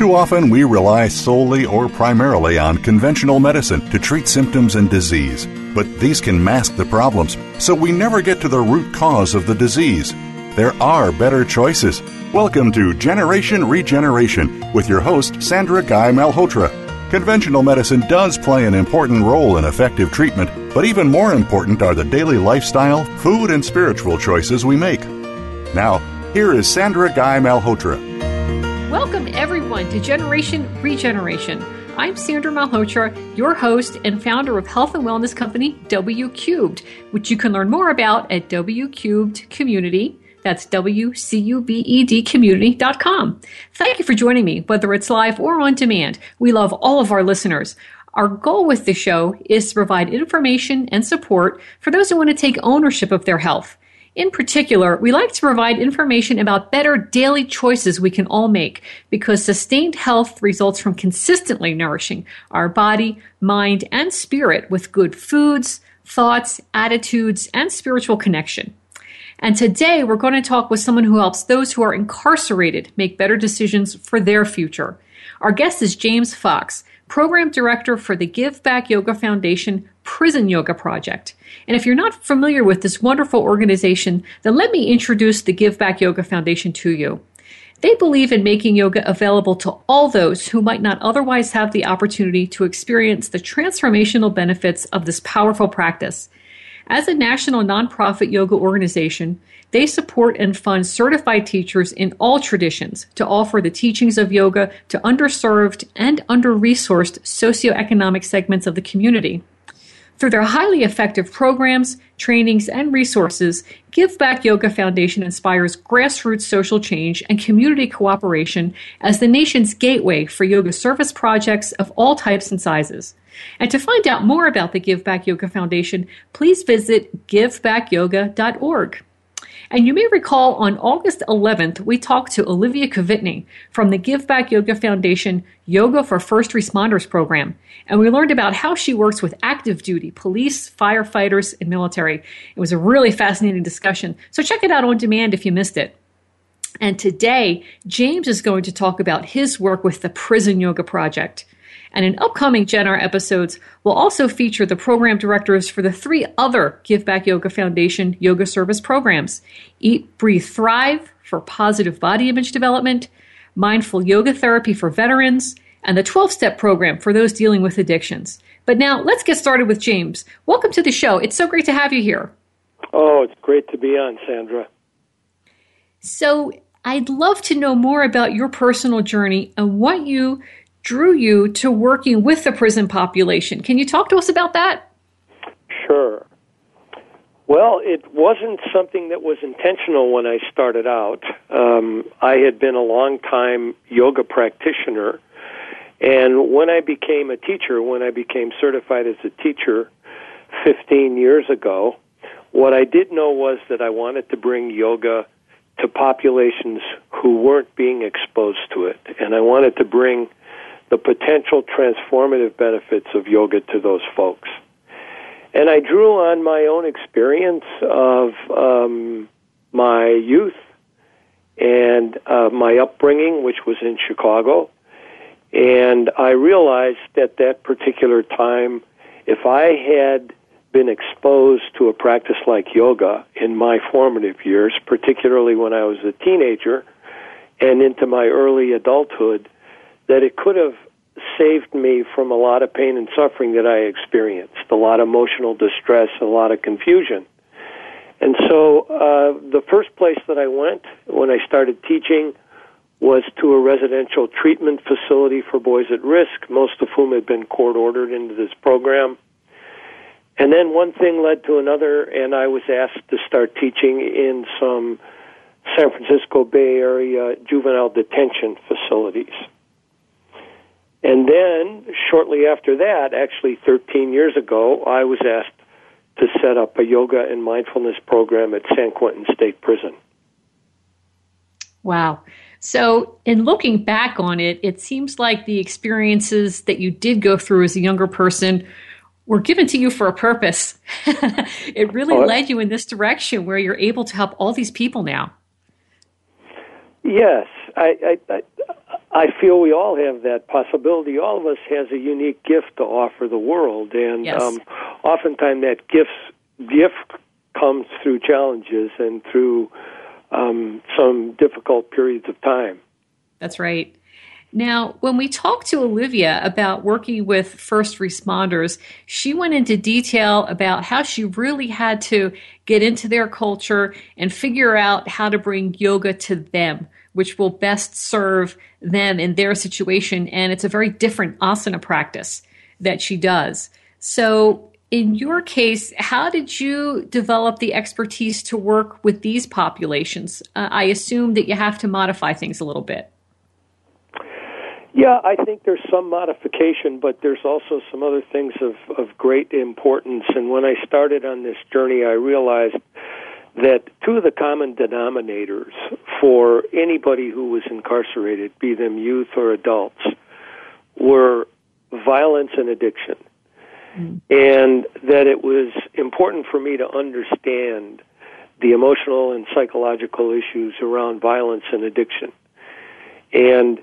Too often, we rely solely or primarily on conventional medicine to treat symptoms and disease. But these can mask the problems, so we never get to the root cause of the disease. There are better choices. Welcome to Generation Regeneration with your host, Sandra Guy Malhotra. Conventional medicine does play an important role in effective treatment, but even more important are the daily lifestyle, food, and spiritual choices we make. Now, here is Sandra Guy Malhotra. Welcome, everyone, to Generation Regeneration. I'm Sandra Malhotra, your host and founder of health and wellness company W Cubed, which you can learn more about at W Cubed Community. That's W-C-U-B-E-D community.com. Thank you for joining me, whether it's live or on demand. We love all of our listeners. Our goal with the show is to provide information and support for those who want to take ownership of their health. In particular, we like to provide information about better daily choices we can all make because sustained health results from consistently nourishing our body, mind, and spirit with good foods, thoughts, attitudes, and spiritual connection. And today we're going to talk with someone who helps those who are incarcerated make better decisions for their future. Our guest is James Fox, Program Director for the Give Back Yoga Foundation Prison Yoga Project. And if you're not familiar with this wonderful organization, then let me introduce the Give Back Yoga Foundation to you. They believe in making yoga available to all those who might not otherwise have the opportunity to experience the transformational benefits of this powerful practice. As a national nonprofit yoga organization, they support and fund certified teachers in all traditions to offer the teachings of yoga to underserved and under resourced socioeconomic segments of the community. Through their highly effective programs, trainings, and resources, Give Back Yoga Foundation inspires grassroots social change and community cooperation as the nation's gateway for yoga service projects of all types and sizes. And to find out more about the Give Back Yoga Foundation, please visit givebackyoga.org. And you may recall on August 11th, we talked to Olivia Kvitne from the Give Back Yoga Foundation Yoga for First Responders program. And we learned about how she works with active duty police, firefighters, and military. It was a really fascinating discussion. So check it out on demand if you missed it. And today, James is going to talk about his work with the Prison Yoga Project. And in upcoming GenR episodes, we'll also feature the program directors for the three other Give Back Yoga Foundation yoga service programs Eat, Breathe, Thrive for positive body image development, Mindful Yoga Therapy for veterans, and the 12 step program for those dealing with addictions. But now let's get started with James. Welcome to the show. It's so great to have you here. Oh, it's great to be on, Sandra. So, I'd love to know more about your personal journey and what you drew you to working with the prison population. Can you talk to us about that? Sure. Well, it wasn't something that was intentional when I started out. Um, I had been a long time yoga practitioner, and when I became a teacher, when I became certified as a teacher 15 years ago, what I did know was that I wanted to bring yoga to populations who weren't being exposed to it, and I wanted to bring the potential transformative benefits of yoga to those folks. And I drew on my own experience of um, my youth and uh, my upbringing, which was in Chicago. And I realized at that particular time, if I had been exposed to a practice like yoga in my formative years, particularly when I was a teenager and into my early adulthood, that it could have saved me from a lot of pain and suffering that I experienced, a lot of emotional distress, a lot of confusion. And so uh, the first place that I went when I started teaching was to a residential treatment facility for boys at risk, most of whom had been court ordered into this program. And then one thing led to another, and I was asked to start teaching in some San Francisco Bay Area juvenile detention facilities. And then, shortly after that, actually 13 years ago, I was asked to set up a yoga and mindfulness program at San Quentin State Prison. Wow. So, in looking back on it, it seems like the experiences that you did go through as a younger person were given to you for a purpose. it really oh, led you in this direction where you're able to help all these people now. Yes, I, I, I feel we all have that possibility. All of us has a unique gift to offer the world, and yes. um, oftentimes that gift gift comes through challenges and through um, some difficult periods of time. That's right. Now, when we talked to Olivia about working with first responders, she went into detail about how she really had to get into their culture and figure out how to bring yoga to them, which will best serve them in their situation. And it's a very different asana practice that she does. So, in your case, how did you develop the expertise to work with these populations? Uh, I assume that you have to modify things a little bit. Yeah, I think there's some modification, but there's also some other things of, of great importance. And when I started on this journey, I realized that two of the common denominators for anybody who was incarcerated, be them youth or adults, were violence and addiction. Mm. And that it was important for me to understand the emotional and psychological issues around violence and addiction. And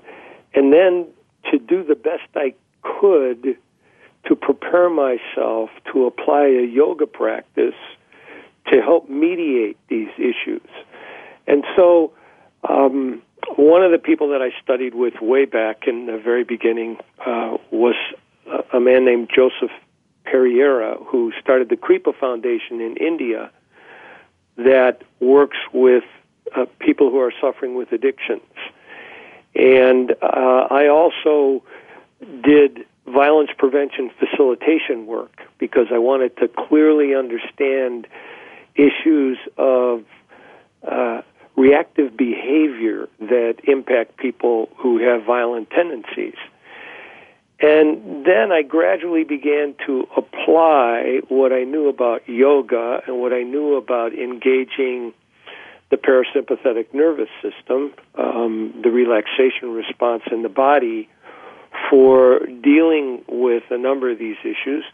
and then to do the best I could to prepare myself to apply a yoga practice to help mediate these issues. And so, um, one of the people that I studied with way back in the very beginning uh, was a, man named Joseph Pereira, who started the Kripa Foundation in India that works with uh, people who are suffering with addictions. And uh, I also did violence prevention facilitation work because I wanted to clearly understand issues of uh, reactive behavior that impact people who have violent tendencies. And then I gradually began to apply what I knew about yoga and what I knew about engaging the parasympathetic nervous system, um, the relaxation response in the body, for dealing with a number of these issues.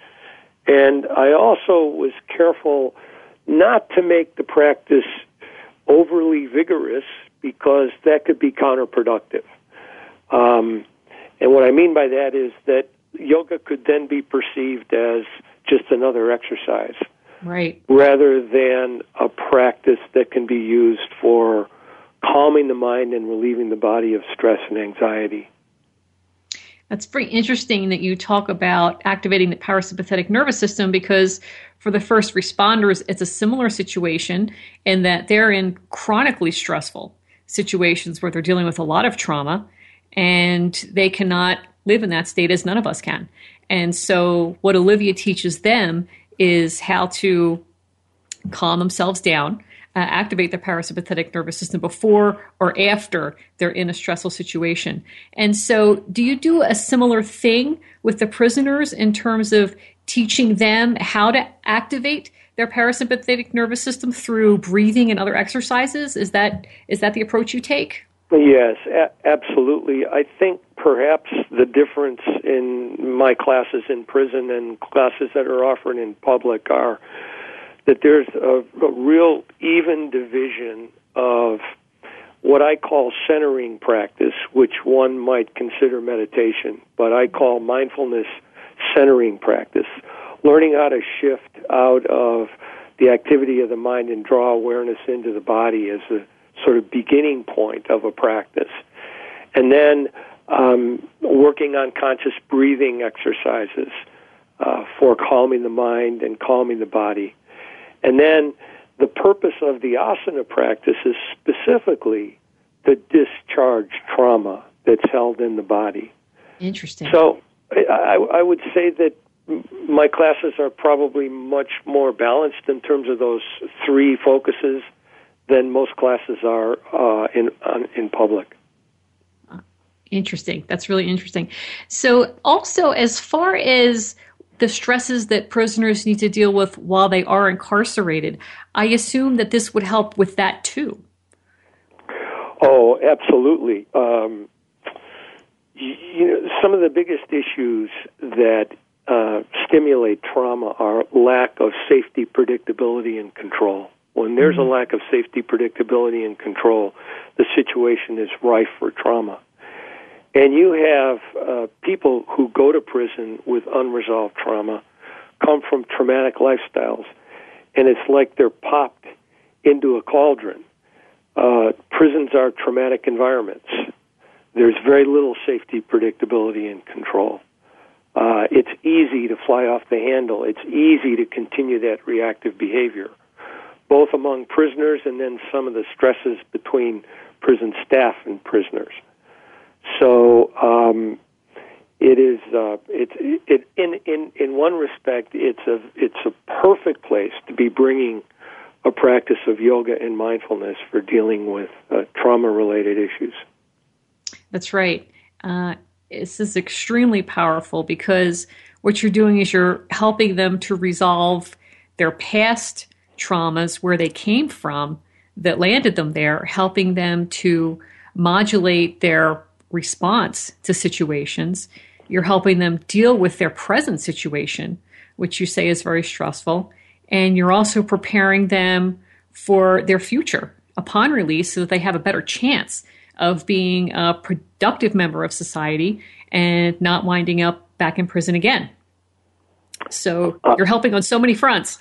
And I also was careful not to make the practice overly vigorous because that could be counterproductive. Um, and what I mean by that is that yoga could then be perceived as just another exercise right. rather than a practice that can be used for calming the mind and relieving the body of stress and anxiety. That's very interesting that you talk about activating the parasympathetic nervous system because for the first responders, it's a similar situation in that they're in chronically stressful situations where they're dealing with a lot of trauma and they cannot live in that state as none of us can. And so, what Olivia teaches them is how to calm themselves down, uh, activate their parasympathetic nervous system before or after they're in a stressful situation. And so, do you do a similar thing with the prisoners in terms of teaching them how to activate their parasympathetic nervous system through breathing and other exercises? Is that is that the approach you take? Yes, a- absolutely. I think perhaps the difference in my classes in prison and classes that are offered in public are that there's a, a real even division of what I call centering practice, which one might consider meditation, but I call mindfulness centering practice. Learning how to shift out of the activity of the mind and draw awareness into the body as a sort of beginning point of a practice. And then um, working on conscious breathing exercises uh, for calming the mind and calming the body. And then the purpose of the asana practice is specifically to discharge trauma that's held in the body. Interesting. So I, I would say that my classes are probably much more balanced in terms of those three focuses than most classes are uh, in on, in public. Interesting. That's really interesting. So, also, as far as the stresses that prisoners need to deal with while they are incarcerated, I assume that this would help with that too. Oh, absolutely. Um, you, know, some of the biggest issues that uh, stimulate trauma are lack of safety, predictability, and control. When there's mm-hmm. a lack of safety, predictability, and control, the situation is rife for trauma. And you have uh, people who go to prison with unresolved trauma, come from traumatic lifestyles, and it's like they're popped into a cauldron. Uh, prisons are traumatic environments. There's very little safety, predictability, and control. Uh, it's easy to fly off the handle. It's easy to continue that reactive behavior, both among prisoners and then some of the stresses between prison staff and prisoners. So um, it is uh, it's it in in in one respect it's a it's a perfect place to be bringing a practice of yoga and mindfulness for dealing with uh, trauma related issues. That's right. Uh, this is extremely powerful because what you're doing is you're helping them to resolve their past traumas where they came from that landed them there, helping them to modulate their response to situations. You're helping them deal with their present situation, which you say is very stressful. And you're also preparing them for their future upon release so that they have a better chance of being a productive member of society and not winding up back in prison again. So uh, you're helping on so many fronts.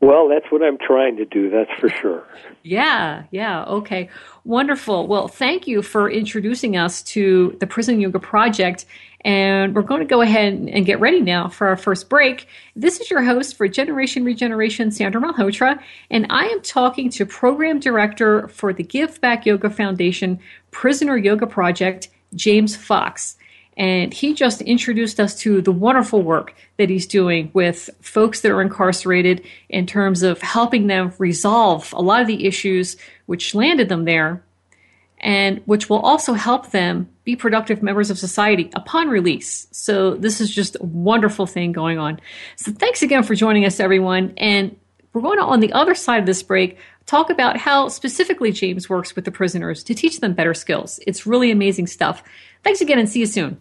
Well, that's what I'm trying to do, that's for sure. Yeah, yeah, okay. Wonderful. Well, thank you for introducing us to the Prison Yoga Project. And we're going to go ahead and get ready now for our first break. This is your host for Generation Regeneration, Sandra Malhotra, and I am talking to Program Director for the Give Back Yoga Foundation Prisoner Yoga Project, James Fox. And he just introduced us to the wonderful work that he's doing with folks that are incarcerated in terms of helping them resolve a lot of the issues which landed them there and which will also help them be productive members of society upon release. So this is just a wonderful thing going on. So thanks again for joining us, everyone. And we're going to, on the other side of this break, talk about how specifically James works with the prisoners to teach them better skills. It's really amazing stuff. Thanks again and see you soon.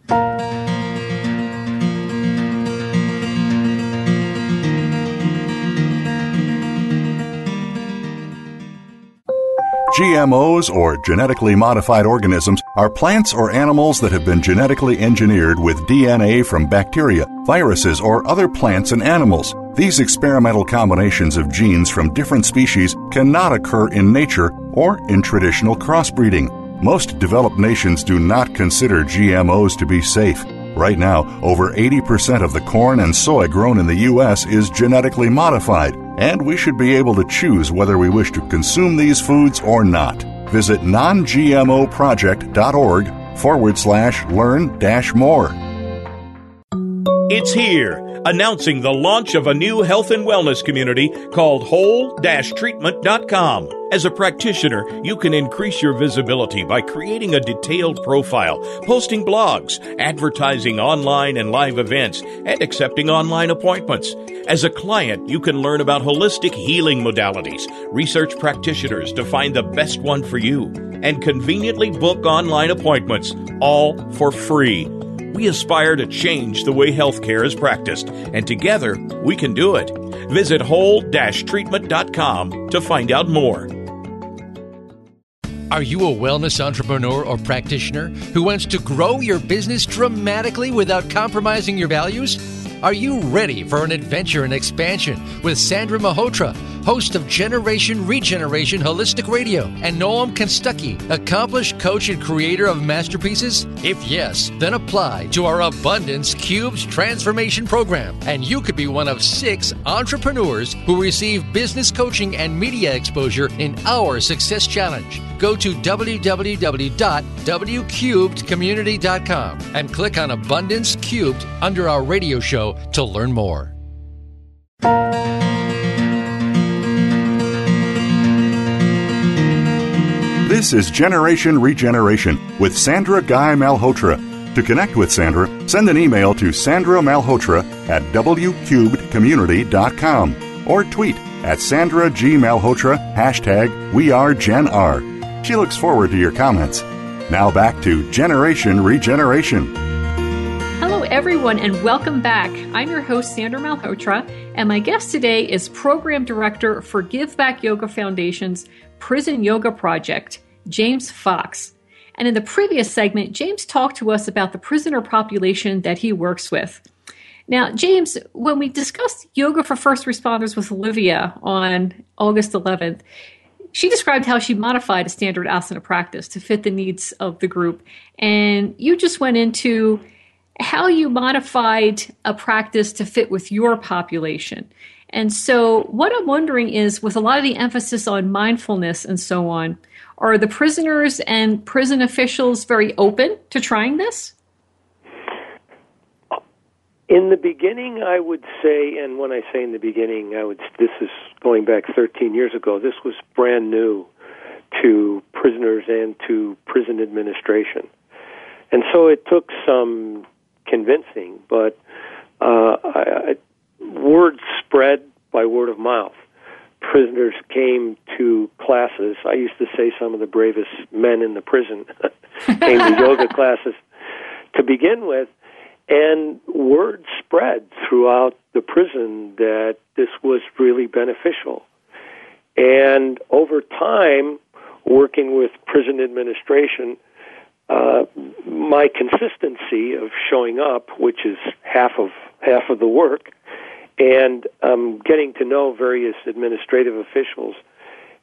GMOs, or genetically modified organisms, are plants or animals that have been genetically engineered with DNA from bacteria, viruses, or other plants and animals. These experimental combinations of genes from different species cannot occur in nature or in traditional crossbreeding. Most developed nations do not consider GMOs to be safe. Right now, over 80% of the corn and soy grown in the U.S. is genetically modified, and we should be able to choose whether we wish to consume these foods or not. Visit nongmoproject.org forward slash learn dash more. It's here announcing the launch of a new health and wellness community called whole-treatment.com. As a practitioner, you can increase your visibility by creating a detailed profile, posting blogs, advertising online and live events, and accepting online appointments. As a client, you can learn about holistic healing modalities, research practitioners to find the best one for you, and conveniently book online appointments, all for free. We aspire to change the way healthcare is practiced, and together we can do it. Visit whole-treatment.com to find out more. Are you a wellness entrepreneur or practitioner who wants to grow your business dramatically without compromising your values? Are you ready for an adventure in expansion with Sandra Malhotra? Host of Generation Regeneration Holistic Radio, and Noam Kostucki, accomplished coach and creator of masterpieces? If yes, then apply to our Abundance Cubed Transformation Program, and you could be one of six entrepreneurs who receive business coaching and media exposure in our Success Challenge. Go to www.wcubedcommunity.com and click on Abundance Cubed under our radio show to learn more. This is Generation Regeneration with Sandra Guy Malhotra. To connect with Sandra, send an email to Sandra Malhotra at wcubedcommunity.com or tweet at Sandra G. Malhotra, hashtag WeAreGenR. She looks forward to your comments. Now back to Generation Regeneration. Hello, everyone, and welcome back. I'm your host, Sandra Malhotra, and my guest today is Program Director for Give Back Yoga Foundation's Prison Yoga Project, James Fox. And in the previous segment, James talked to us about the prisoner population that he works with. Now, James, when we discussed yoga for first responders with Olivia on August 11th, she described how she modified a standard asana practice to fit the needs of the group. And you just went into how you modified a practice to fit with your population. And so, what I'm wondering is with a lot of the emphasis on mindfulness and so on, are the prisoners and prison officials very open to trying this? In the beginning, I would say, and when I say in the beginning, I would. This is going back 13 years ago. This was brand new to prisoners and to prison administration, and so it took some convincing. But uh, I, I, word spread by word of mouth. Prisoners came to classes. I used to say some of the bravest men in the prison came to yoga classes to begin with and word spread throughout the prison that this was really beneficial. And over time, working with prison administration, uh, my consistency of showing up, which is half of half of the work, and um, getting to know various administrative officials,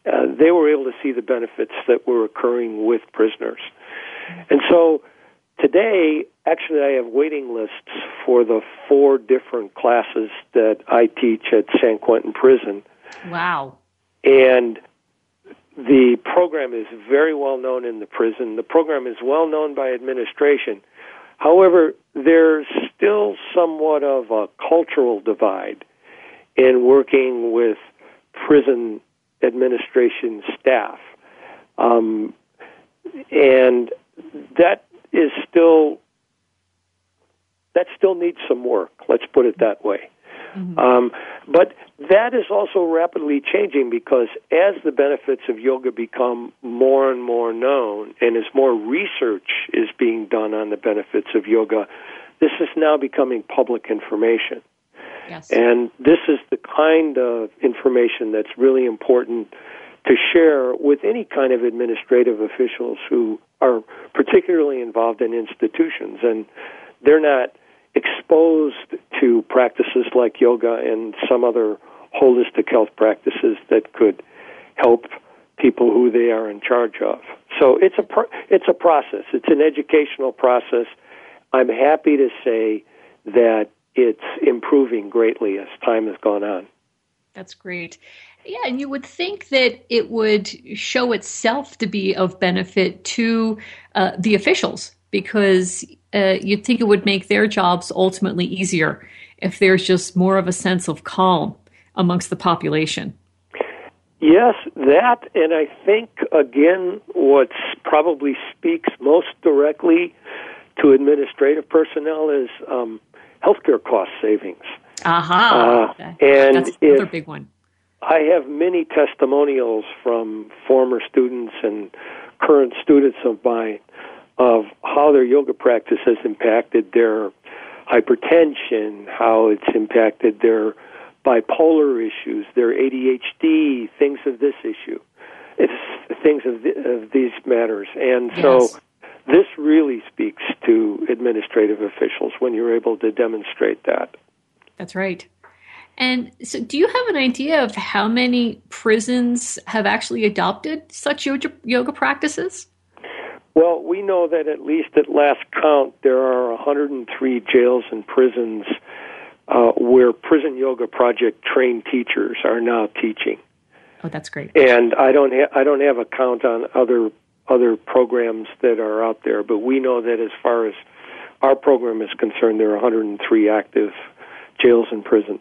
uh, they were able to see the benefits that were occurring with prisoners. And so Today, actually, I have waiting lists for the four different classes that I teach at San Quentin Prison. Wow. And the program is very well known in the prison. The program is well known by administration. However, there's still somewhat of a cultural divide in working with prison administration staff. Um, and that is still that still needs some work. Let's put it that way. Mm-hmm. Um, but that is also rapidly changing because as the benefits of yoga become more and more known, and as more research is being done on the benefits of yoga, this is now becoming public information. Yes. And this is the kind of information that's really important to share with any kind of administrative officials who are particularly involved in institutions and they're not exposed to practices like yoga and some other holistic health practices that could help people who they are in charge of. So it's a pro- it's a process. It's an educational process. I'm happy to say that it's improving greatly as time has gone on. That's great. Yeah, and you would think that it would show itself to be of benefit to uh, the officials because uh, you'd think it would make their jobs ultimately easier if there's just more of a sense of calm amongst the population. Yes, that, and I think, again, what probably speaks most directly to administrative personnel is um, healthcare cost savings. Aha. Uh, and That's another big one I have many testimonials from former students and current students of mine of how their yoga practice has impacted their hypertension, how it's impacted their bipolar issues, their ADHD, things of this issue, it's things of, the, of these matters. And yes. so this really speaks to administrative officials when you're able to demonstrate that. That's right. And so, do you have an idea of how many prisons have actually adopted such yoga, yoga practices? Well, we know that at least at last count, there are 103 jails and prisons uh, where Prison Yoga Project trained teachers are now teaching. Oh, that's great. And I don't ha- I don't have a count on other other programs that are out there, but we know that as far as our program is concerned, there are 103 active jails and prisons.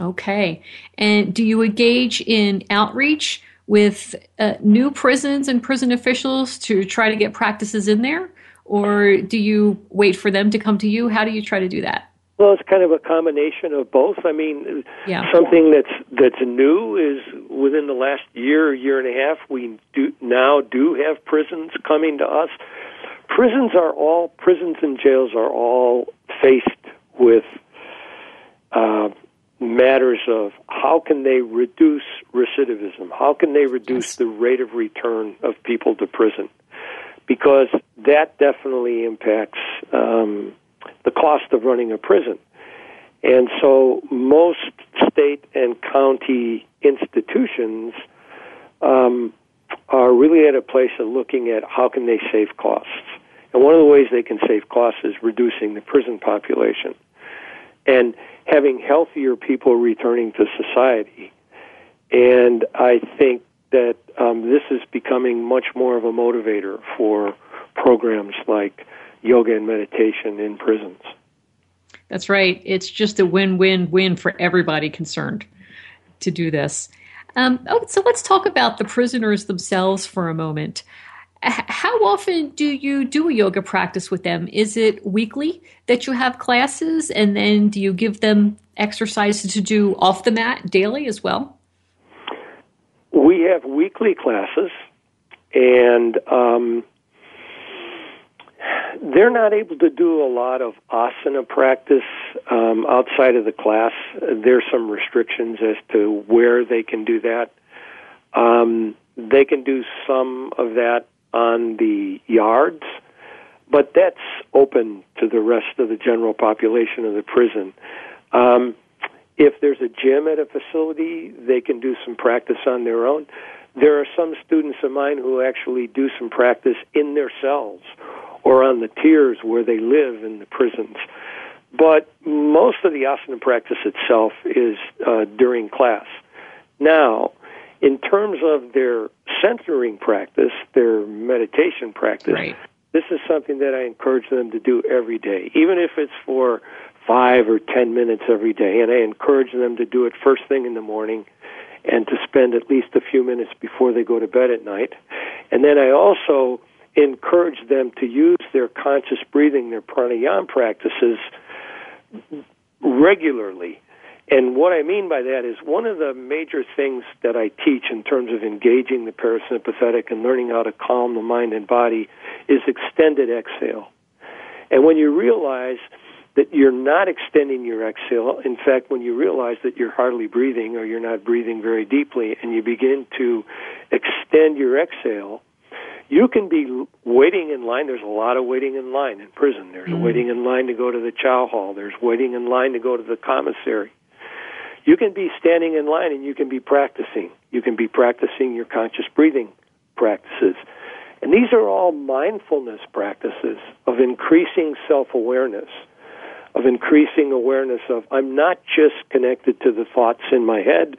Okay. And do you engage in outreach with uh, new prisons and prison officials to try to get practices in there? Or do you wait for them to come to you? How do you try to do that? Well, it's kind of a combination of both. I mean, yeah. something that's that's new is within the last year, year and a half, we do now do have prisons coming to us. Prisons are all prisons and jails are all faced with uh, matters of how can they reduce recidivism? How can they reduce the rate of return of people to prison? Because that definitely impacts. Um, the cost of running a prison. And so most state and county institutions um, are really at a place of looking at how can they save costs. And one of the ways they can save costs is reducing the prison population and having healthier people returning to society. And I think that um, this is becoming much more of a motivator for programs like yoga and meditation in prisons. That's right. It's just a win win win for everybody concerned to do this. Um, oh, so let's talk about the prisoners themselves for a moment. How often do you do a yoga practice with them? Is it weekly that you have classes, and then do you give them exercises to do off the mat daily as well? We have weekly classes, and um, they're not able to do a lot of asana practice um, outside of the class. There's some restrictions as to where they can do that. Um, they can do some of that on the yards, but that's open to the rest of the general population of the prison. Um, if there's a gym at a facility, they can do some practice on their own. There are some students of mine who actually do some practice in their cells or on the tiers where they live in the prisons. But most of the asana practice itself is uh, during class. Now, in terms of their centering practice, their meditation practice, right. this is something that I encourage them to do every day, even if it's for five or ten minutes every day. And I encourage them to do it first thing in the morning and to spend at least a few minutes before they go to bed at night. And then I also encourage them to use their conscious breathing, their pranayama practices regularly. And what I mean by that is one of the major things that I teach in terms of engaging the parasympathetic and learning how to calm the mind and body is extended exhale. And when you realize that you're not extending your exhale, in fact, when you realize that you're hardly breathing or you're not breathing very deeply, and you begin to extend your exhale, you can be waiting in line. There's a lot of waiting in line in prison. There's mm. waiting in line to go to the chow hall. There's waiting in line to go to the commissary. You can be standing in line and you can be practicing. You can be practicing your conscious breathing practices. And these are all mindfulness practices of increasing self awareness, of increasing awareness of I'm not just connected to the thoughts in my head,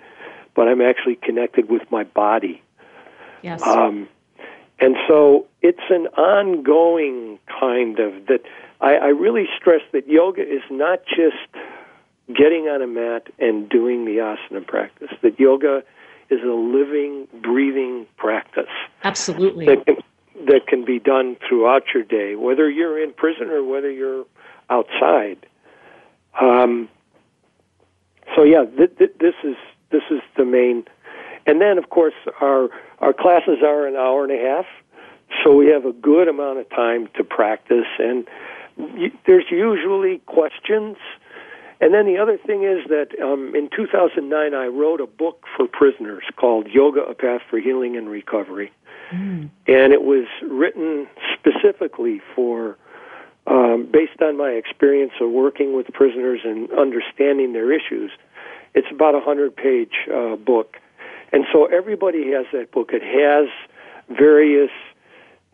but I'm actually connected with my body. Yes. Um, and so it's an ongoing kind of that. I, I really stress that yoga is not just getting on a mat and doing the asana practice. That yoga is a living, breathing practice. Absolutely. That can, that can be done throughout your day, whether you're in prison or whether you're outside. Um, so yeah, th- th- this is this is the main and then, of course, our our classes are an hour and a half, so we have a good amount of time to practice. And y- there's usually questions. And then the other thing is that um, in 2009, I wrote a book for prisoners called Yoga: A Path for Healing and Recovery, mm. and it was written specifically for. Um, based on my experience of working with prisoners and understanding their issues, It's about a hundred page uh, book, and so everybody has that book. It has various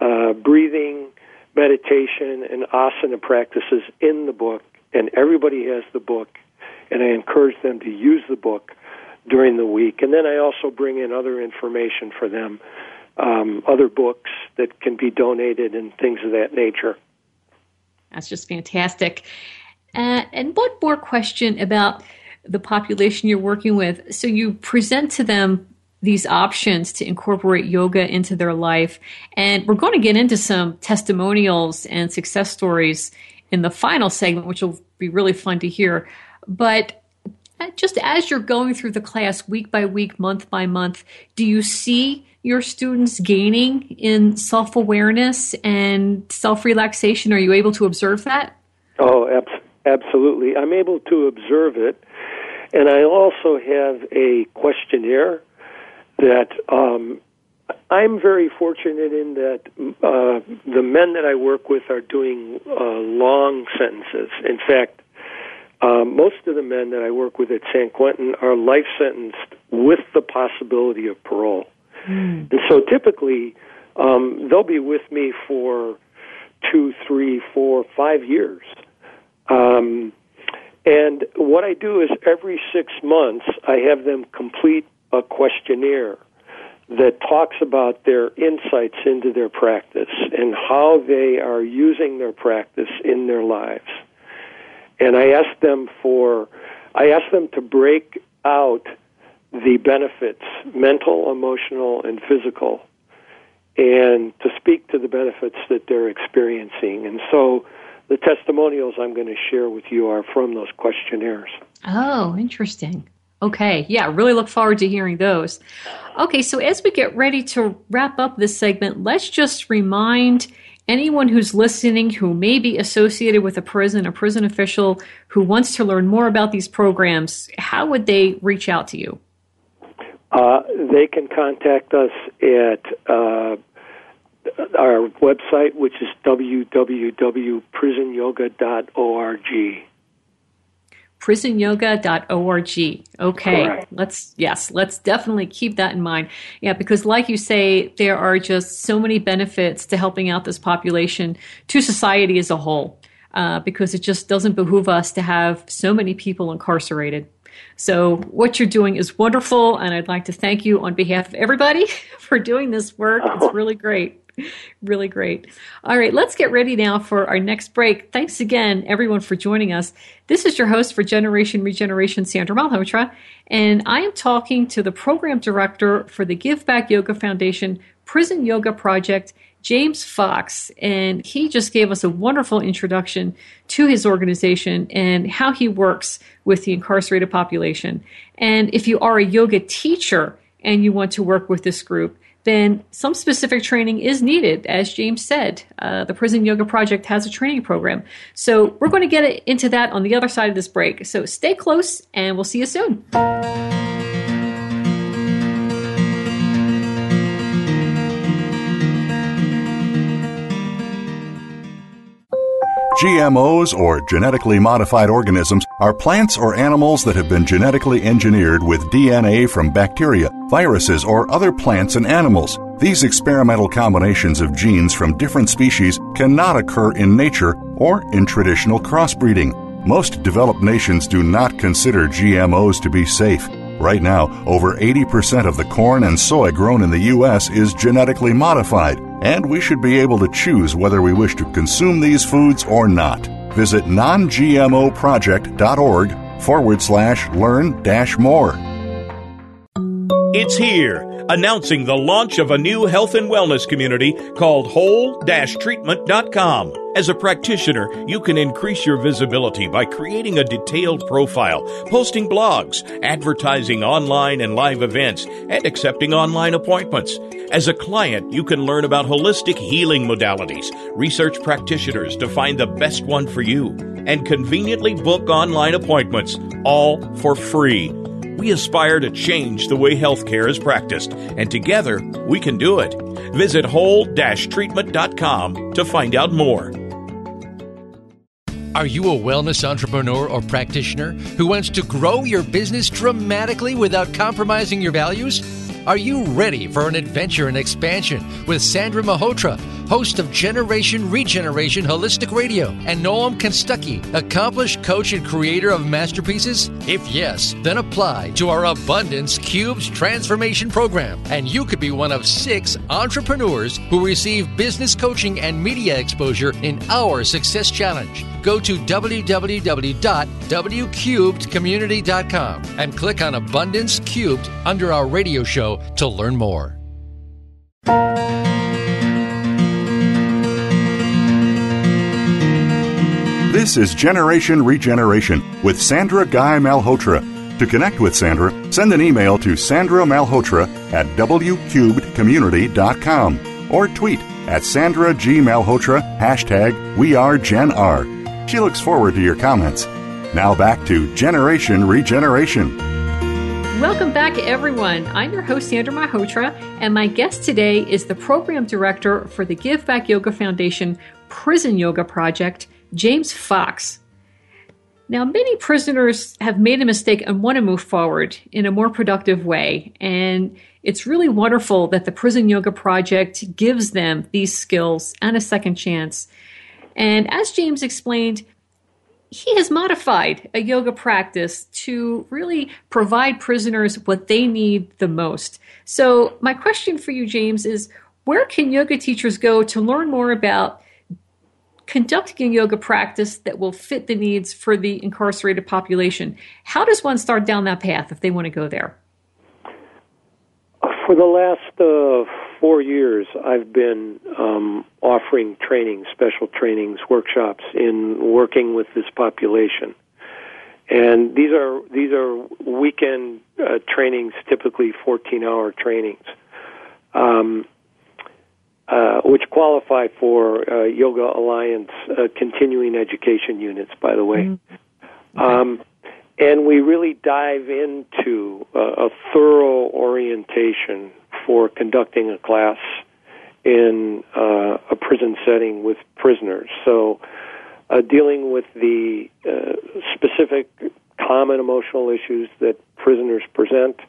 uh, breathing, meditation, and asana practices in the book, and everybody has the book. And I encourage them to use the book during the week, and then I also bring in other information for them, um, other books that can be donated and things of that nature. That's just fantastic. Uh, and one more question about the population you're working with. So you present to them these options to incorporate yoga into their life. And we're going to get into some testimonials and success stories in the final segment, which will be really fun to hear. But just as you're going through the class week by week, month by month, do you see your students gaining in self awareness and self relaxation? Are you able to observe that? Oh, ab- absolutely. I'm able to observe it. And I also have a questionnaire that um, I'm very fortunate in that uh, the men that I work with are doing uh, long sentences. In fact, um, most of the men that I work with at San Quentin are life sentenced with the possibility of parole. Mm. And so typically, um, they'll be with me for two, three, four, five years. Um, and what I do is every six months, I have them complete a questionnaire that talks about their insights into their practice and how they are using their practice in their lives and I asked them for, I asked them to break out the benefits, mental, emotional, and physical, and to speak to the benefits that they're experiencing. And so the testimonials I'm going to share with you are from those questionnaires. Oh, interesting. Okay, yeah, really look forward to hearing those. Okay, so as we get ready to wrap up this segment, let's just remind anyone who's listening who may be associated with a prison, a prison official who wants to learn more about these programs, how would they reach out to you? Uh, they can contact us at uh, our website, which is www.prisonyoga.org prisonyoga.org. Okay. Correct. Let's, yes, let's definitely keep that in mind. Yeah, because like you say, there are just so many benefits to helping out this population to society as a whole. Uh, because it just doesn't behoove us to have so many people incarcerated. So, what you're doing is wonderful, and I'd like to thank you on behalf of everybody for doing this work. It's really great. really great. All right, let's get ready now for our next break. Thanks again, everyone, for joining us. This is your host for Generation Regeneration, Sandra Malhotra, and I am talking to the program director for the Give Back Yoga Foundation Prison Yoga Project, James Fox, and he just gave us a wonderful introduction to his organization and how he works with the incarcerated population. And if you are a yoga teacher and you want to work with this group, then some specific training is needed. As James said, uh, the Prison Yoga Project has a training program. So we're going to get into that on the other side of this break. So stay close and we'll see you soon. GMOs, or genetically modified organisms, are plants or animals that have been genetically engineered with DNA from bacteria, viruses, or other plants and animals. These experimental combinations of genes from different species cannot occur in nature or in traditional crossbreeding. Most developed nations do not consider GMOs to be safe. Right now, over 80% of the corn and soy grown in the U.S. is genetically modified, and we should be able to choose whether we wish to consume these foods or not. Visit nongmoproject.org forward slash learn dash more. It's here announcing the launch of a new health and wellness community called whole-treatment.com. As a practitioner, you can increase your visibility by creating a detailed profile, posting blogs, advertising online and live events, and accepting online appointments. As a client, you can learn about holistic healing modalities, research practitioners to find the best one for you, and conveniently book online appointments, all for free. We aspire to change the way healthcare is practiced, and together we can do it. Visit whole-treatment.com to find out more. Are you a wellness entrepreneur or practitioner who wants to grow your business dramatically without compromising your values? Are you ready for an adventure and expansion with Sandra Malhotra, host of Generation Regeneration Holistic Radio, and Noam Kostucki, accomplished coach and creator of masterpieces? If yes, then apply to our Abundance Cubed Transformation Program, and you could be one of six entrepreneurs who receive business coaching and media exposure in our Success Challenge. Go to www.wcubedcommunity.com and click on Abundance Cubed under our radio show to learn more. This is Generation Regeneration with Sandra Guy Malhotra. To connect with Sandra, send an email to Sandra Malhotra at wcubedcommunity.com or tweet at Sandra G. Malhotra, hashtag WeAreGenR. She looks forward to your comments. Now back to Generation Regeneration. Welcome back, everyone. I'm your host, Sandra Malhotra, and my guest today is the Program Director for the Give Back Yoga Foundation Prison Yoga Project, James Fox. Now, many prisoners have made a mistake and want to move forward in a more productive way. And it's really wonderful that the Prison Yoga Project gives them these skills and a second chance. And as James explained, he has modified a yoga practice to really provide prisoners what they need the most. So, my question for you, James, is where can yoga teachers go to learn more about conducting a yoga practice that will fit the needs for the incarcerated population? How does one start down that path if they want to go there? For the last uh, four years, I've been um, offering training, special trainings, workshops in working with this population. And these are these are weekend uh, trainings, typically 14-hour trainings, um, uh, which qualify for uh, Yoga Alliance uh, continuing education units. By the way, mm-hmm. um, and we really dive into a, a thorough orientation for conducting a class in uh, a prison setting with prisoners. So, uh, dealing with the uh, specific common emotional issues that prisoners present,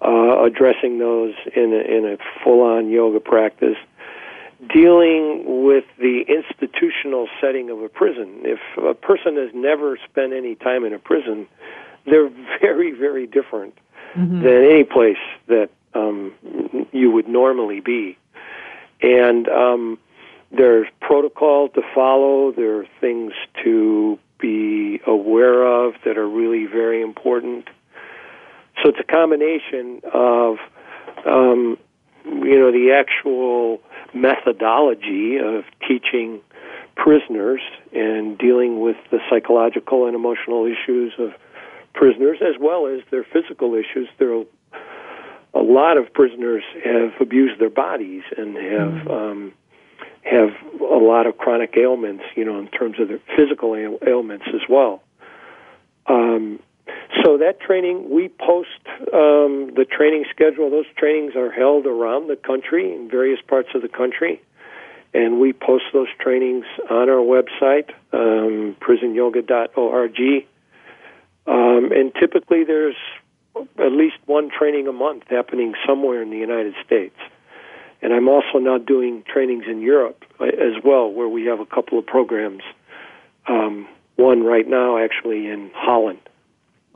uh, addressing those in a, in a full-on yoga practice, dealing with the institutional setting of a prison. If a person has never spent any time in a prison, they're very, very different mm-hmm. than any place that um, you would normally be. And um, there's protocol to follow. There are things to be aware of that are really very important. So it's a combination of, um, you know, the actual methodology of teaching prisoners and dealing with the psychological and emotional issues of prisoners as well as their physical issues. There are a lot of prisoners have abused their bodies and have mm-hmm. um, have a lot of chronic ailments, you know, in terms of their physical ail- ailments as well. Um, so that training, we post um, the training schedule. Those trainings are held around the country in various parts of the country, and we post those trainings on our website, um, prisonyoga.org. Um, and typically, there's at least one training a month happening somewhere in the United States. And I'm also now doing trainings in Europe uh, as well, where we have a couple of programs. Um, one right now, actually, in Holland.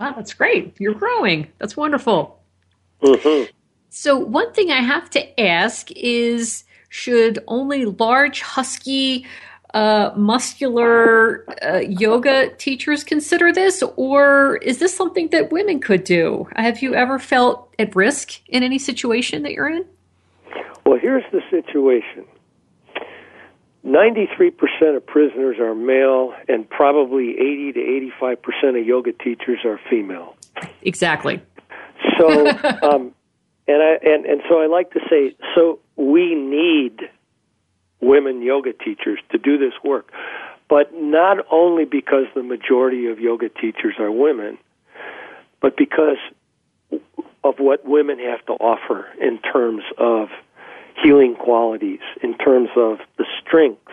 Wow, that's great. You're growing. That's wonderful. Mm-hmm. So, one thing I have to ask is should only large, husky, uh, muscular uh, yoga teachers consider this, or is this something that women could do? Have you ever felt at risk in any situation that you're in? Well, here's the situation 93% of prisoners are male, and probably 80 to 85% of yoga teachers are female. Exactly. So, um, and I and, and so I like to say, so we need women yoga teachers to do this work. But not only because the majority of yoga teachers are women, but because of what women have to offer in terms of healing qualities, in terms of the strength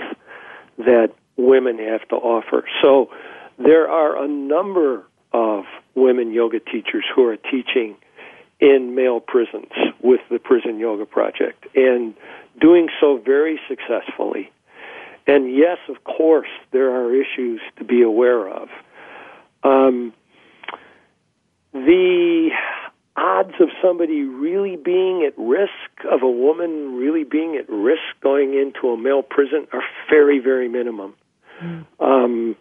that women have to offer. So there are a number of women yoga teachers who are teaching in male prisons with the Prison Yoga Project and doing so very successfully. And yes, of course, there are issues to be aware of. Um, the odds of somebody really being at risk, of a woman really being at risk going into a male prison, are very, very minimum. Mm. Um,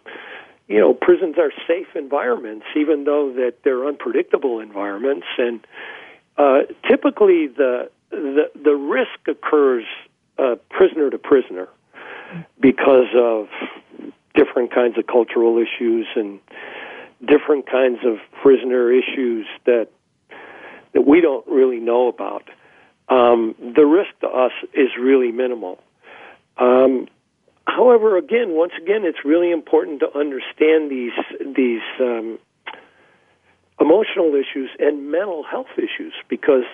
you know, prisons are safe environments, even though that they're unpredictable environments, and uh, typically the the the risk occurs uh, prisoner to prisoner because of different kinds of cultural issues and different kinds of prisoner issues that that we don't really know about. Um, the risk to us is really minimal. Um, however, again, once again, it's really important to understand these these um, emotional issues and mental health issues because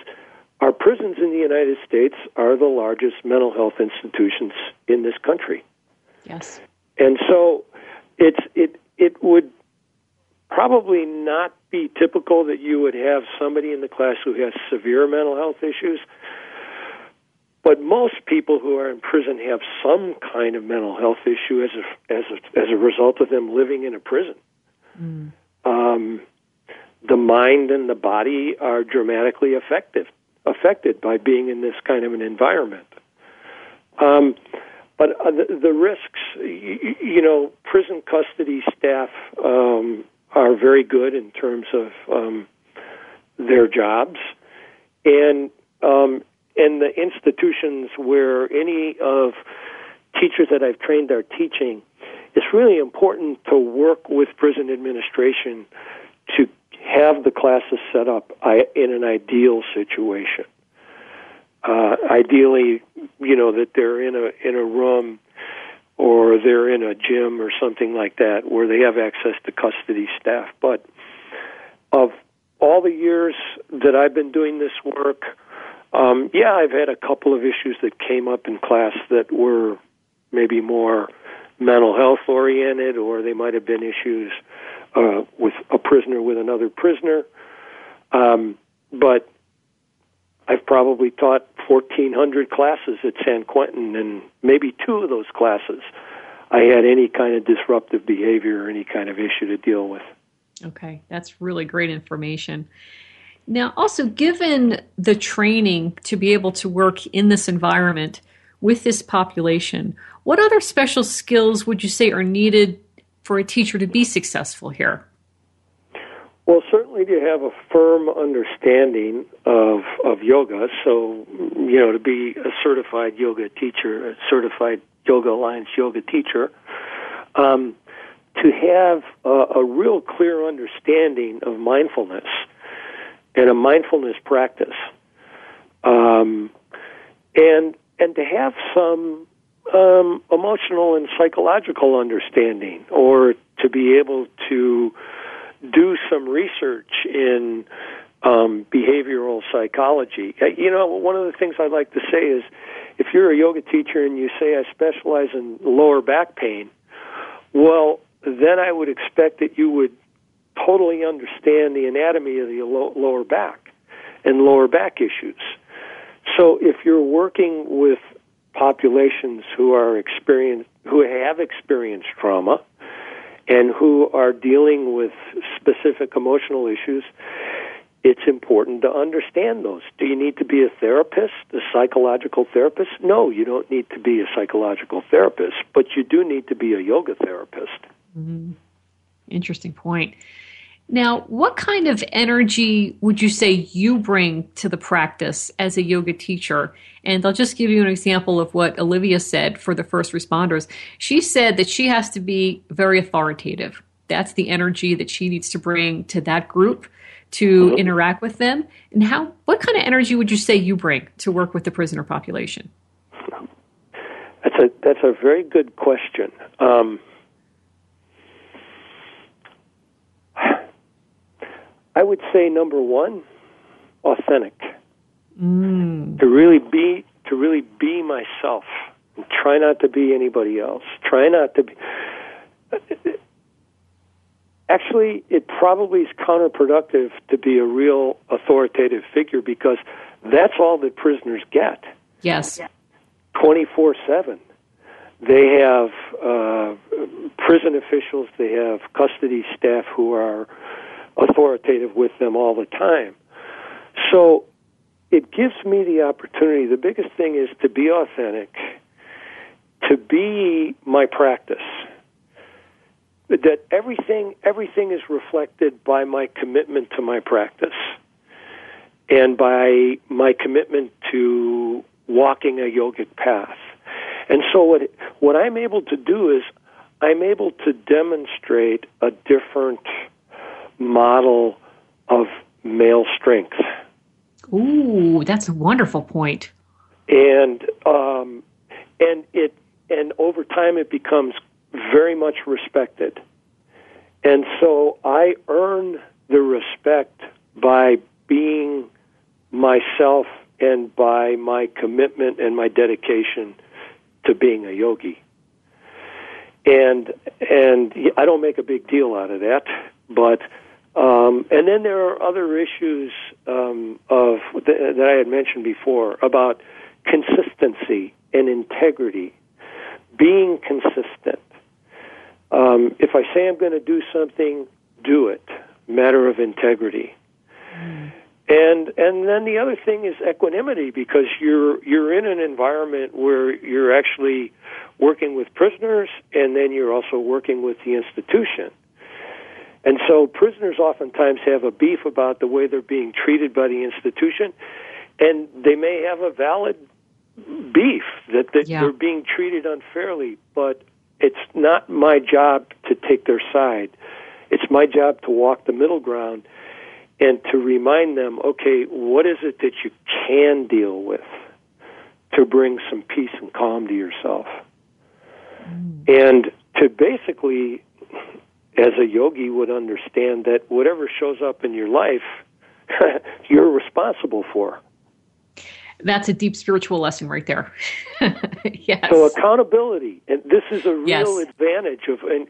our prisons in the United States are the largest mental health institutions in this country. Yes. And so it's it it would probably not be typical that you would have somebody in the class who has severe mental health issues. But most people who are in prison have some kind of mental health issue as a, as a, as a result of them living in a prison. Mm. Um, the mind and the body are dramatically affected affected by being in this kind of an environment. Um, but uh, the, the risks, you, you, know, prison custody staff um, are very good in terms of um, their jobs, and um, and the institutions where any of teachers that I've trained are teaching, it's really important to work with prison administration to have the classes set up in an ideal situation. Uh, ideally, you know that they're in a in a room or they're in a gym or something like that where they have access to custody staff. But of all the years that I've been doing this work, um, yeah, I've had a couple of issues that came up in class that were maybe more mental health oriented, or they might have been issues uh, with a prisoner with another prisoner. Um, but I've probably taught 1,400 classes at San Quentin, and maybe two of those classes I had any kind of disruptive behavior or any kind of issue to deal with. Okay, that's really great information. Now, also, given the training to be able to work in this environment with this population, what other special skills would you say are needed for a teacher to be successful here? Well, certainly to have a firm understanding of of yoga. So, you know, to be a certified yoga teacher, a certified Yoga Alliance yoga teacher, um, to have a, a real clear understanding of mindfulness and a mindfulness practice, um, and and to have some um, emotional and psychological understanding, or to be able to do some research in um, behavioral psychology. Uh, you know, one of the things I like to say is if you're a yoga teacher and you say, I specialize in lower back pain, well, then I would expect that you would totally understand the anatomy of the lower back and lower back issues. So if you're working with populations who are experienced, who have experienced trauma, and who are dealing with specific emotional issues, it's important to understand those. Do you need to be a therapist, a psychological therapist? No, you don't need to be a psychological therapist, but you do need to be a yoga therapist. Mm-hmm. Interesting point. Now, what kind of energy would you say you bring to the practice as a yoga teacher? And I'll just give you an example of what Olivia said for the first responders. She said that she has to be very authoritative. That's the energy that she needs to bring to that group to mm-hmm. interact with them. And how what kind of energy would you say you bring to work with the prisoner population? That's a that's a very good question. Um, I would say number one, authentic. Mm. To really be to really be myself. And try not to be anybody else. Try not to be. Actually, it probably is counterproductive to be a real authoritative figure because that's all that prisoners get. Yes. 24 7. They have uh, prison officials, they have custody staff who are authoritative with them all the time. So it gives me the opportunity. The biggest thing is to be authentic, to be my practice. That everything everything is reflected by my commitment to my practice and by my commitment to walking a yogic path. And so what what I'm able to do is I'm able to demonstrate a different model of male strength. Ooh, that's a wonderful point. And um, and it and over time it becomes very much respected. And so I earn the respect by being myself and by my commitment and my dedication to being a yogi. And and I don't make a big deal out of that, but um, and then there are other issues um, of that I had mentioned before about consistency and integrity, being consistent. Um, if I say I'm going to do something, do it. Matter of integrity. Mm. And and then the other thing is equanimity because you're you're in an environment where you're actually working with prisoners and then you're also working with the institution. And so prisoners oftentimes have a beef about the way they're being treated by the institution and they may have a valid beef that, that yeah. they're being treated unfairly, but it's not my job to take their side. It's my job to walk the middle ground and to remind them, okay, what is it that you can deal with to bring some peace and calm to yourself? Mm. And to basically, as a yogi would understand that whatever shows up in your life, you're responsible for. That's a deep spiritual lesson right there. yes. So accountability, and this is a real yes. advantage of, and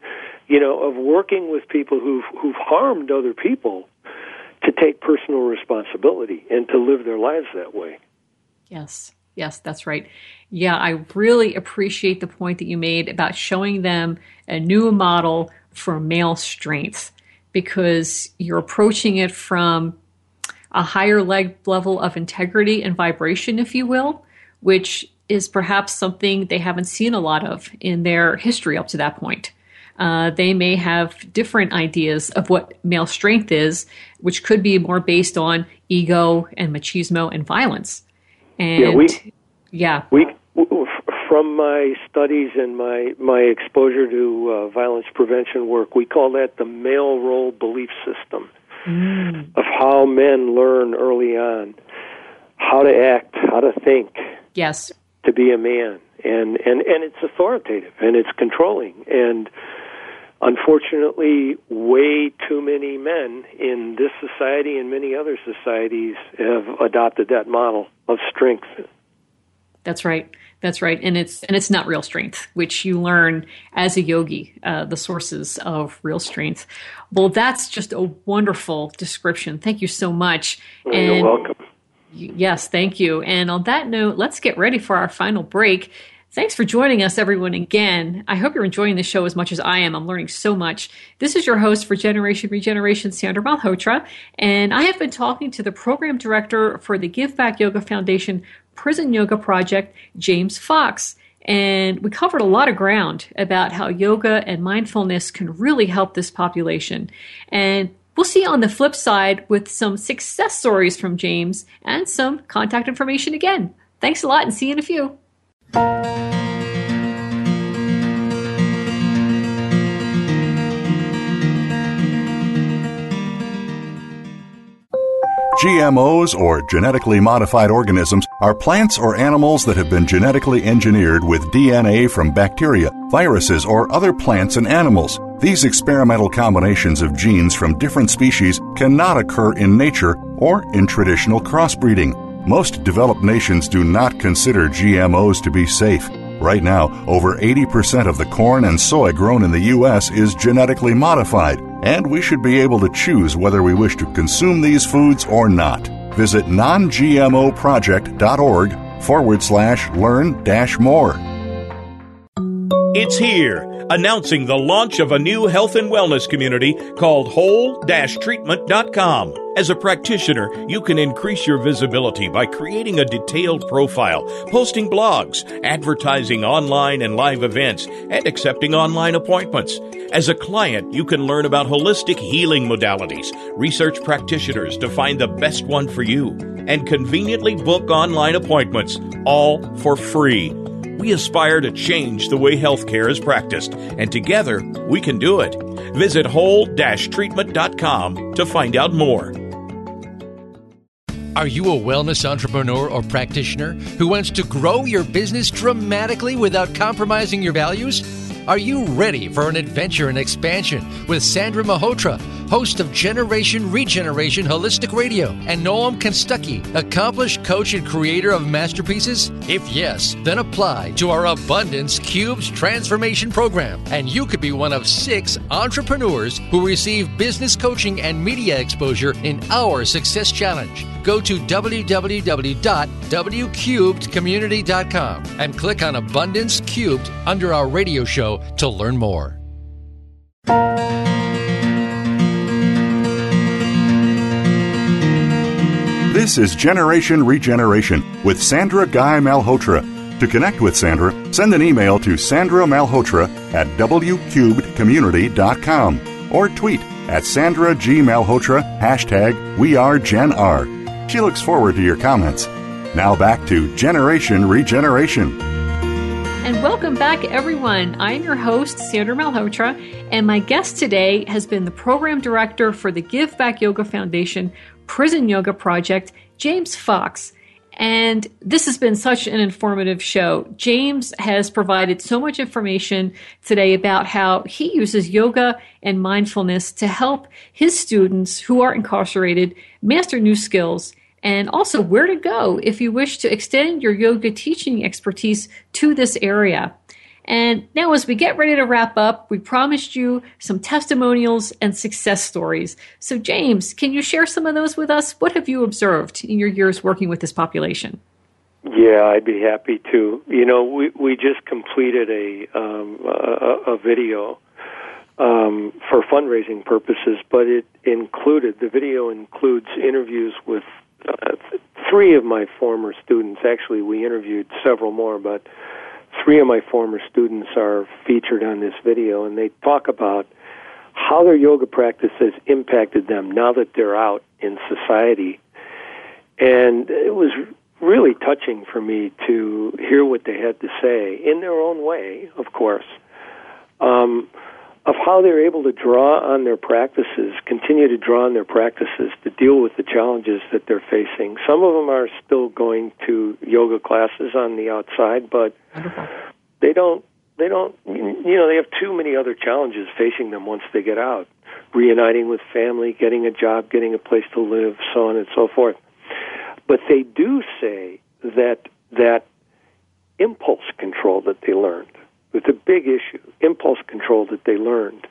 you know, of working with people who've who've harmed other people to take personal responsibility and to live their lives that way. Yes, yes, that's right. Yeah, I really appreciate the point that you made about showing them a new model for male strength because you're approaching it from a higher leg level of integrity and vibration, if you will, which is perhaps something they haven't seen a lot of in their history up to that point uh, they may have different ideas of what male strength is, which could be more based on ego and machismo and violence. And yeah, we, yeah. we from my studies and my my exposure to uh, violence prevention work, we call that the male role belief system mm. of how men learn early on how to act, how to think. Yes. To be a man, and and and it's authoritative and it's controlling and unfortunately, way too many men in this society and many other societies have adopted that model of strength. That's right. That's right, and it's and it's not real strength, which you learn as a yogi, uh, the sources of real strength. Well, that's just a wonderful description. Thank you so much. You're and welcome. Yes, thank you. And on that note, let's get ready for our final break. Thanks for joining us, everyone, again. I hope you're enjoying the show as much as I am. I'm learning so much. This is your host for Generation Regeneration, Sandra Malhotra, and I have been talking to the program director for the Give Back Yoga Foundation Prison Yoga Project, James Fox. And we covered a lot of ground about how yoga and mindfulness can really help this population. And We'll see you on the flip side with some success stories from James and some contact information again. Thanks a lot and see you in a few. GMOs, or genetically modified organisms, are plants or animals that have been genetically engineered with DNA from bacteria, viruses, or other plants and animals. These experimental combinations of genes from different species cannot occur in nature or in traditional crossbreeding. Most developed nations do not consider GMOs to be safe. Right now, over 80% of the corn and soy grown in the U.S. is genetically modified, and we should be able to choose whether we wish to consume these foods or not. Visit nongmoproject.org forward slash learn dash more. It's here announcing the launch of a new health and wellness community called whole-treatment.com. As a practitioner, you can increase your visibility by creating a detailed profile, posting blogs, advertising online and live events, and accepting online appointments. As a client, you can learn about holistic healing modalities, research practitioners to find the best one for you, and conveniently book online appointments, all for free. Aspire to change the way healthcare is practiced, and together we can do it. Visit whole-treatment.com to find out more. Are you a wellness entrepreneur or practitioner who wants to grow your business dramatically without compromising your values? Are you ready for an adventure and expansion with Sandra Malhotra? Host of Generation Regeneration Holistic Radio, and Noam Kostucki, accomplished coach and creator of masterpieces? If yes, then apply to our Abundance Cubed Transformation Program, and you could be one of six entrepreneurs who receive business coaching and media exposure in our Success Challenge. Go to www.wcubedcommunity.com and click on Abundance Cubed under our radio show to learn more. This is Generation Regeneration with Sandra Guy Malhotra. To connect with Sandra, send an email to Sandra Malhotra at wcubedcommunity.com or tweet at Sandra G. Malhotra, hashtag WeAreGenR. She looks forward to your comments. Now back to Generation Regeneration. And welcome back, everyone. I'm your host, Sandra Malhotra, and my guest today has been the program director for the Give Back Yoga Foundation Prison Yoga Project, James Fox. And this has been such an informative show. James has provided so much information today about how he uses yoga and mindfulness to help his students who are incarcerated master new skills and also where to go if you wish to extend your yoga teaching expertise to this area. And now, as we get ready to wrap up, we promised you some testimonials and success stories. So, James, can you share some of those with us? What have you observed in your years working with this population? Yeah, I'd be happy to. You know, we we just completed a um, a, a video um, for fundraising purposes, but it included the video includes interviews with uh, three of my former students. Actually, we interviewed several more, but three of my former students are featured on this video, and they talk about how their yoga practice has impacted them now that they're out in society. And it was really touching for me to hear what they had to say in their own way, of course. Um, of how they're able to draw on their practices, continue to draw on their practices to deal with the challenges that they're facing. Some of them are still going to yoga classes on the outside, but they don't they don't you know they have too many other challenges facing them once they get out. Reuniting with family getting a job getting a place to live so on and so forth. But they do say that that impulse control that they learned it's a big issue. Impulse control that they learned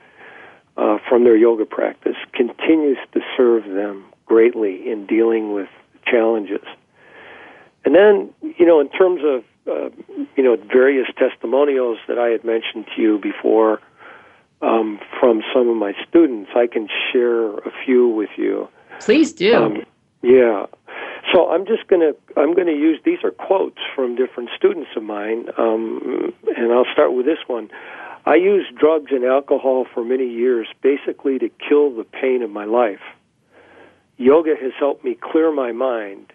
uh, from their yoga practice continues to serve them greatly in dealing with challenges. And then, you know, in terms of uh, you know various testimonials that I had mentioned to you before um, from some of my students, I can share a few with you. Please do. Um, yeah. So I'm just going to I'm going to use these are quotes from different students of mine, um, and I'll start with this one. I used drugs and alcohol for many years, basically to kill the pain of my life. Yoga has helped me clear my mind,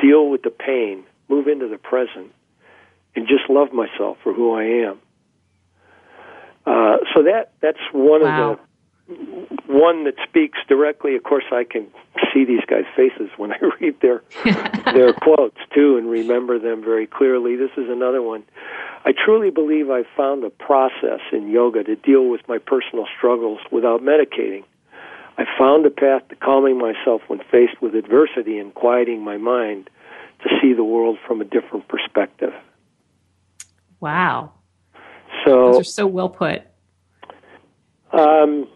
deal with the pain, move into the present, and just love myself for who I am. Uh, so that that's one wow. of the one that speaks directly. Of course, I can see these guys' faces when I read their their quotes too, and remember them very clearly. This is another one. I truly believe I've found a process in yoga to deal with my personal struggles without medicating. I found a path to calming myself when faced with adversity and quieting my mind to see the world from a different perspective. Wow. So those are so well put. Um,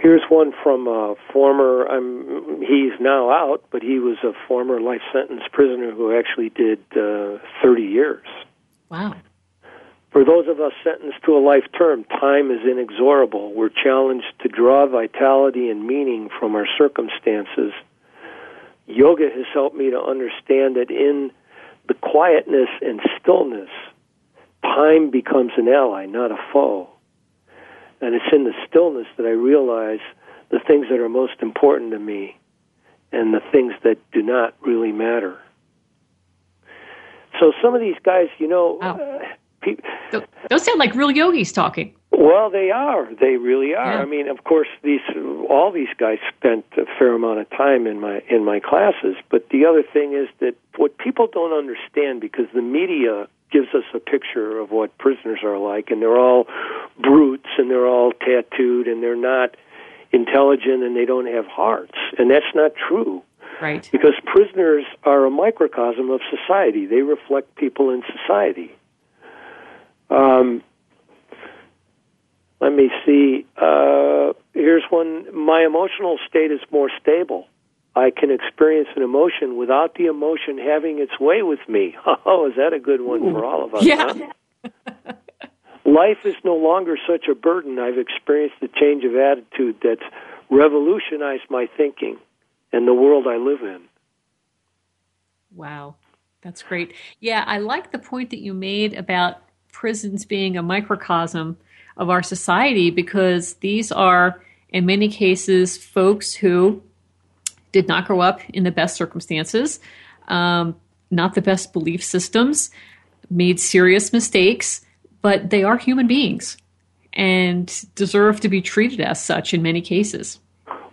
here's one from a former. Um, he's now out, but he was a former life sentence prisoner who actually did uh, 30 years. Wow. For those of us sentenced to a life term, time is inexorable. We're challenged to draw vitality and meaning from our circumstances. Yoga has helped me to understand that in the quietness and stillness, time becomes an ally, not a foe. And it's in the stillness that I realize the things that are most important to me and the things that do not really matter. So some of these guys, you know, wow. uh, people, those sound like real yogis talking. Well, they are. They really are. Yeah. I mean, of course, these all these guys spent a fair amount of time in my in my classes. But the other thing is that what people don't understand because the media gives us a picture of what prisoners are like, and they're all brutes, and they're all tattooed, and they're not intelligent, and they don't have hearts, and that's not true. Right. Because prisoners are a microcosm of society. They reflect people in society. Um, let me see. Uh, here's one. My emotional state is more stable. I can experience an emotion without the emotion having its way with me. Oh, is that a good one for all of us? Yeah. Huh? Life is no longer such a burden. I've experienced a change of attitude that's revolutionized my thinking and the world I live in. Wow. That's great. Yeah, I like the point that you made about prisons being a microcosm of our society because these are, in many cases, folks who did not grow up in the best circumstances, um, not the best belief systems, made serious mistakes, but they are human beings and deserve to be treated as such in many cases.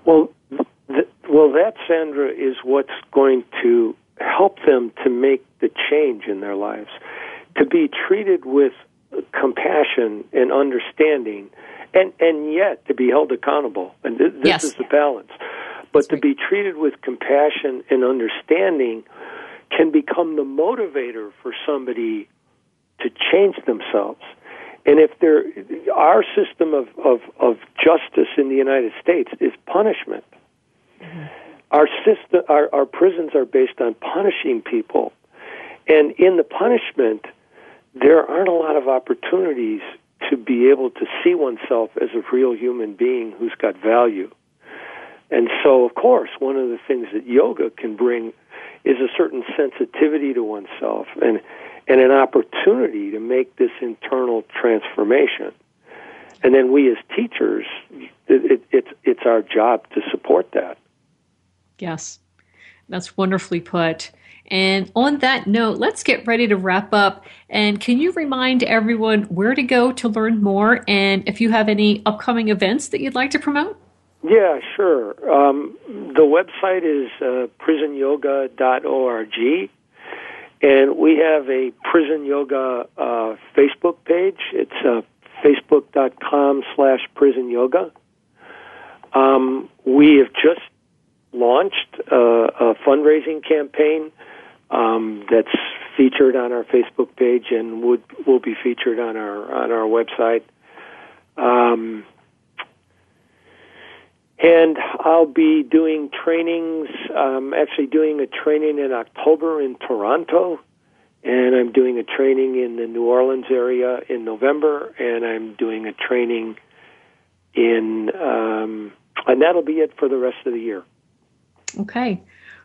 Well, th- well, that Sandra is what's going to help them to make the change in their lives, to be treated with compassion and understanding, and and yet to be held accountable. And th- this yes. is the balance. But to be treated with compassion and understanding can become the motivator for somebody to change themselves. And if there, our system of, of, of justice in the United States is punishment. Mm-hmm. Our system, our, our prisons are based on punishing people, and in the punishment, there aren't a lot of opportunities to be able to see oneself as a real human being who's got value. And so, of course, one of the things that yoga can bring is a certain sensitivity to oneself and and an opportunity to make this internal transformation. And then we as teachers, it, it, it's it's our job to support that. Yes, that's wonderfully put. And on that note, let's get ready to wrap up. And can you remind everyone where to go to learn more and if you have any upcoming events that you'd like to promote? Yeah, sure. Um, the website is uh, prisonyoga.org, and we have a prison yoga uh, Facebook page. It's uh, facebook.com slash prison yoga. Um, we have just launched uh, a fundraising campaign um, that's featured on our Facebook page and would will be featured on our on our website. Um, and I'll be doing trainings. I'm actually doing a training in October in Toronto, and I'm doing a training in the New Orleans area in November, and I'm doing a training in, um, and that'll be it for the rest of the year. Okay.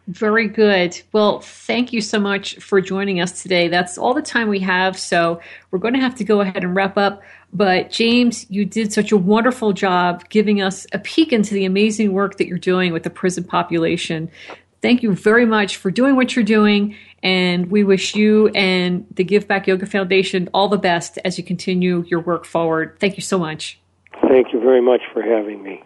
Very good. Well, thank you so much for joining us today. That's all the time we have, so we're going to have to go ahead and wrap up. But James, you did such a wonderful job giving us a peek into the amazing work that you're doing with the prison population. Thank you very much for doing what you're doing, and we wish you and the Give Back Yoga Foundation all the best as you continue your work forward. Thank you so much. Thank you very much for having me.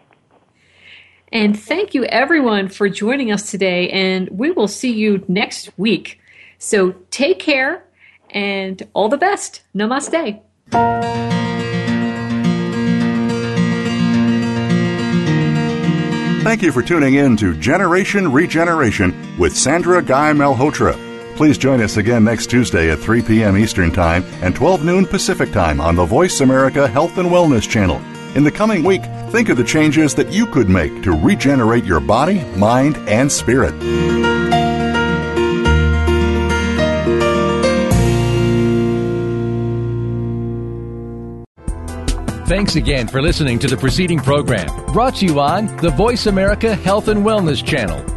And thank you everyone for joining us today, and we will see you next week. So take care and all the best. Namaste. Thank you for tuning in to Generation Regeneration with Sandra Guy Malhotra. Please join us again next Tuesday at 3 p.m. Eastern Time and 12 noon Pacific Time on the Voice America Health and Wellness channel. In the coming week, think of the changes that you could make to regenerate your body, mind, and spirit. Thanks again for listening to the preceding program brought to you on the Voice America Health and Wellness channel.